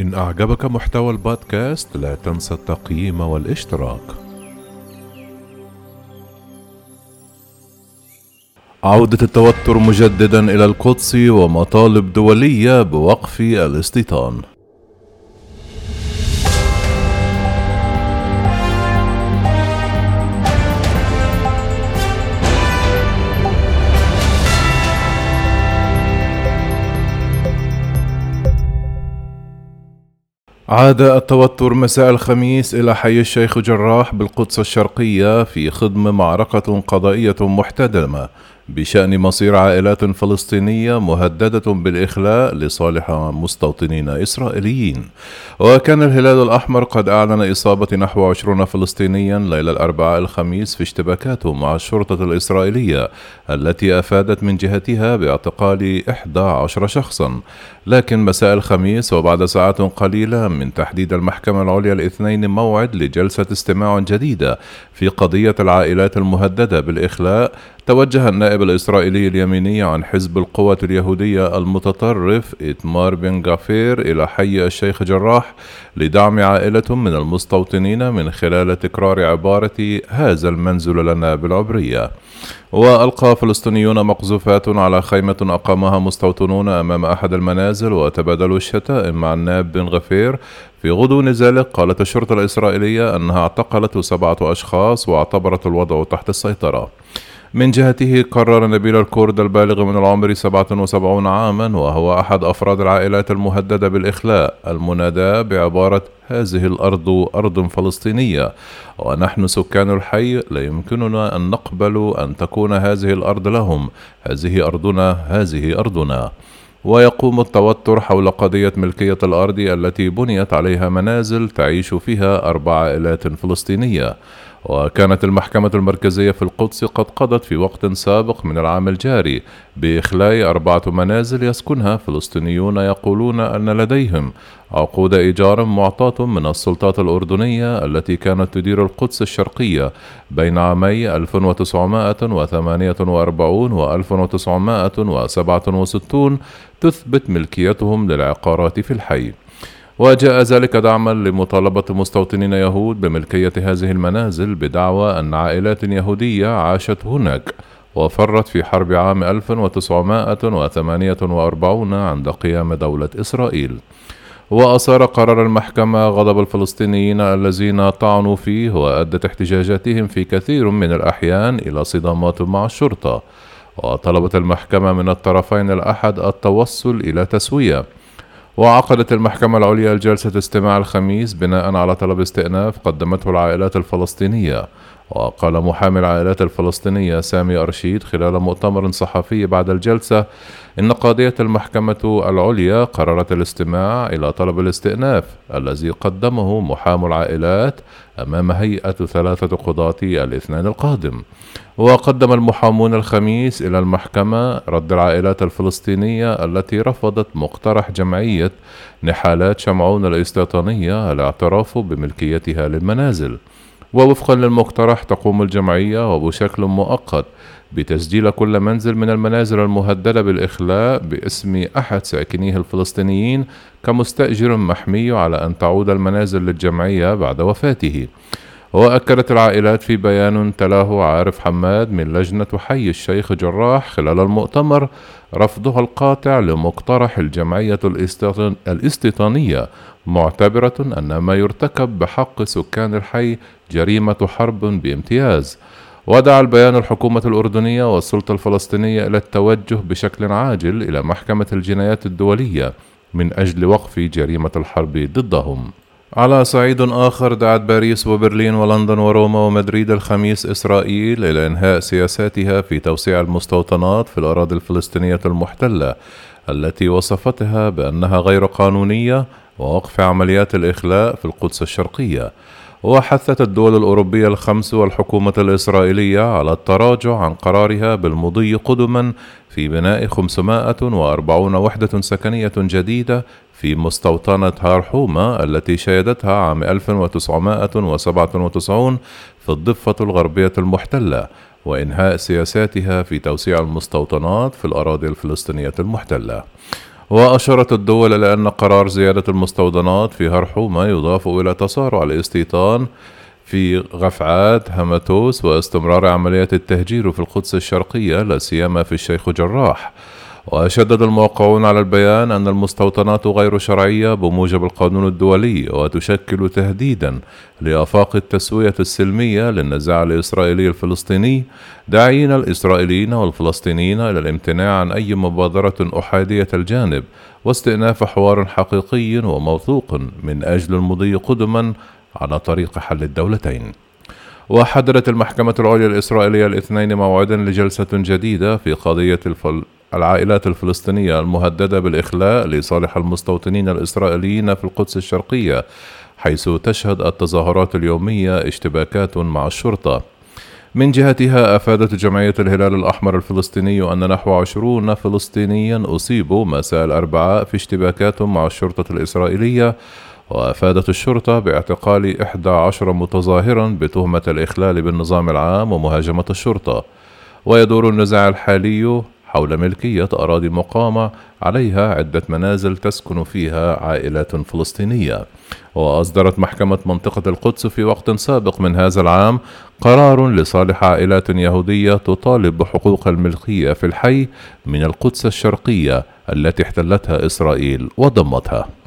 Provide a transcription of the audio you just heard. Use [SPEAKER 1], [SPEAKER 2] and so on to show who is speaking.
[SPEAKER 1] إن أعجبك محتوى البودكاست لا تنسى التقييم والاشتراك. عودة التوتر مجددا إلى القدس ومطالب دولية بوقف الاستيطان. عاد التوتر مساء الخميس إلى حي الشيخ جراح بالقدس الشرقية في خضم معركة قضائية محتدمة بشأن مصير عائلات فلسطينية مهددة بالإخلاء لصالح مستوطنين إسرائيليين. وكان الهلال الأحمر قد أعلن إصابة نحو عشرون فلسطينيا ليلة الأربعاء الخميس في اشتباكاته مع الشرطة الإسرائيلية التي أفادت من جهتها باعتقال 11 شخصا. لكن مساء الخميس وبعد ساعات قليلة من تحديد المحكمة العليا الاثنين موعد لجلسة استماع جديدة في قضية العائلات المهددة بالإخلاء توجه النائب الإسرائيلي اليميني عن حزب القوة اليهودية المتطرف إتمار بن غافير إلى حي الشيخ جراح لدعم عائلة من المستوطنين من خلال تكرار عبارة هذا المنزل لنا بالعبرية وألقى فلسطينيون مقذوفات على خيمة أقامها مستوطنون أمام أحد المنازل وتبادلوا الشتائم مع النائب بن غفير في غضون ذلك. قالت الشرطة الإسرائيلية أنها اعتقلت سبعة أشخاص واعتبرت الوضع تحت السيطرة. من جهته قرر نبيل الكرد البالغ من العمر 77 عاما وهو أحد أفراد العائلات المهددة بالإخلاء المنادى بعبارة هذه الأرض أرض فلسطينية ونحن سكان الحي لا يمكننا أن نقبل أن تكون هذه الأرض لهم. هذه أرضنا هذه أرضنا. ويقوم التوتر حول قضية ملكية الأرض التي بنيت عليها منازل تعيش فيها أربع عائلات فلسطينية. وكانت المحكمة المركزية في القدس قد قضت في وقت سابق من العام الجاري بإخلاء أربعة منازل يسكنها فلسطينيون يقولون أن لديهم عقود إيجار معطاة من السلطات الأردنية التي كانت تدير القدس الشرقية بين عامي 1948 و 1967 تثبت ملكيتهم للعقارات في الحي. وجاء ذلك دعما لمطالبة مستوطنين يهود بملكية هذه المنازل بدعوى أن عائلات يهودية عاشت هناك وفرت في حرب عام 1948 عند قيام دولة إسرائيل. وأثار قرار المحكمة غضب الفلسطينيين الذين طعنوا فيه وأدت احتجاجاتهم في كثير من الأحيان إلى صدامات مع الشرطة. وطلبت المحكمة من الطرفين الأحد التوصل إلى تسوية. وعقدت المحكمة العليا جلسة استماع الخميس بناء على طلب استئناف قدمته العائلات الفلسطينية. وقال محامي العائلات الفلسطينية سامي أرشيد خلال مؤتمر صحفي بعد الجلسة إن قاضية المحكمة العليا قررت الاستماع إلى طلب الاستئناف الذي قدمه محامو العائلات أمام هيئة ثلاثة قضاة الاثنين القادم. وقدم المحامون الخميس إلى المحكمة رد العائلات الفلسطينية التي رفضت مقترح جمعية نحالات شمعون الاستيطانية الاعتراف بملكيتها للمنازل. ووفقا للمقترح تقوم الجمعية وبشكل مؤقت بتسجيل كل منزل من المنازل المهددة بالإخلاء باسم أحد ساكنيه الفلسطينيين كمستأجر محمي على أن تعود المنازل للجمعية بعد وفاته. وأكدت العائلات في بيان تلاه عارف حماد من لجنة حي الشيخ جراح خلال المؤتمر رفضها القاطع لمقترح الجمعية الاستيطانية معتبرة أن ما يرتكب بحق سكان الحي جريمة حرب بامتياز ودعا البيان الحكومة الأردنية والسلطة الفلسطينية إلى التوجه بشكل عاجل إلى محكمة الجنايات الدولية من أجل وقف جريمة الحرب ضدهم. على صعيد آخر دعت باريس وبرلين ولندن وروما ومدريد الخميس إسرائيل إلى إنهاء سياساتها في توسيع المستوطنات في الأراضي الفلسطينية المحتلة التي وصفتها بأنها غير قانونية ووقف عمليات الإخلاء في القدس الشرقية. وحثت الدول الأوروبية الخمس والحكومة الإسرائيلية على التراجع عن قرارها بالمضي قدما في بناء 540 وحدة سكنية جديدة في مستوطنة هارحومة التي شيدتها عام 1997 في الضفة الغربية المحتلة وإنهاء سياساتها في توسيع المستوطنات في الأراضي الفلسطينية المحتلة. وأشارت الدول إلى أن قرار زيادة المستوطنات في هرحومة يضاف إلى تسارع الاستيطان في غفعات همتوس واستمرار عمليات التهجير في القدس الشرقية لا سيما في الشيخ جراح. وشدد الموقعون على البيان أن المستوطنات غير شرعية بموجب القانون الدولي وتشكل تهديدا لآفاق التسوية السلمية للنزاع الإسرائيلي الفلسطيني. داعين الإسرائيليين والفلسطينيين إلى الامتناع عن أي مبادرة أحادية الجانب واستئناف حوار حقيقي وموثوق من أجل المضي قدما على طريق حل الدولتين. وحددت المحكمة العليا الإسرائيلية الاثنين موعدا لجلسة جديدة في قضية الفل... العائلات الفلسطينية المهددة بالإخلاء لصالح المستوطنين الإسرائيليين في القدس الشرقية حيث تشهد التظاهرات اليومية اشتباكات مع الشرطة. من جهتها أفادت جمعية الهلال الأحمر الفلسطيني أن نحو عشرون فلسطينيا أصيبوا مساء الأربعاء في اشتباكات مع الشرطة الإسرائيلية وأفادت الشرطة باعتقال 11 متظاهرا بتهمة الإخلال بالنظام العام ومهاجمة الشرطة. ويدور النزاع الحالي حول ملكية أراضي مقامة عليها عدة منازل تسكن فيها عائلات فلسطينية. وأصدرت محكمة منطقة القدس في وقت سابق من هذا العام قرار لصالح عائلات يهودية تطالب بحقوق الملكية في الحي من القدس الشرقية التي احتلتها إسرائيل وضمتها.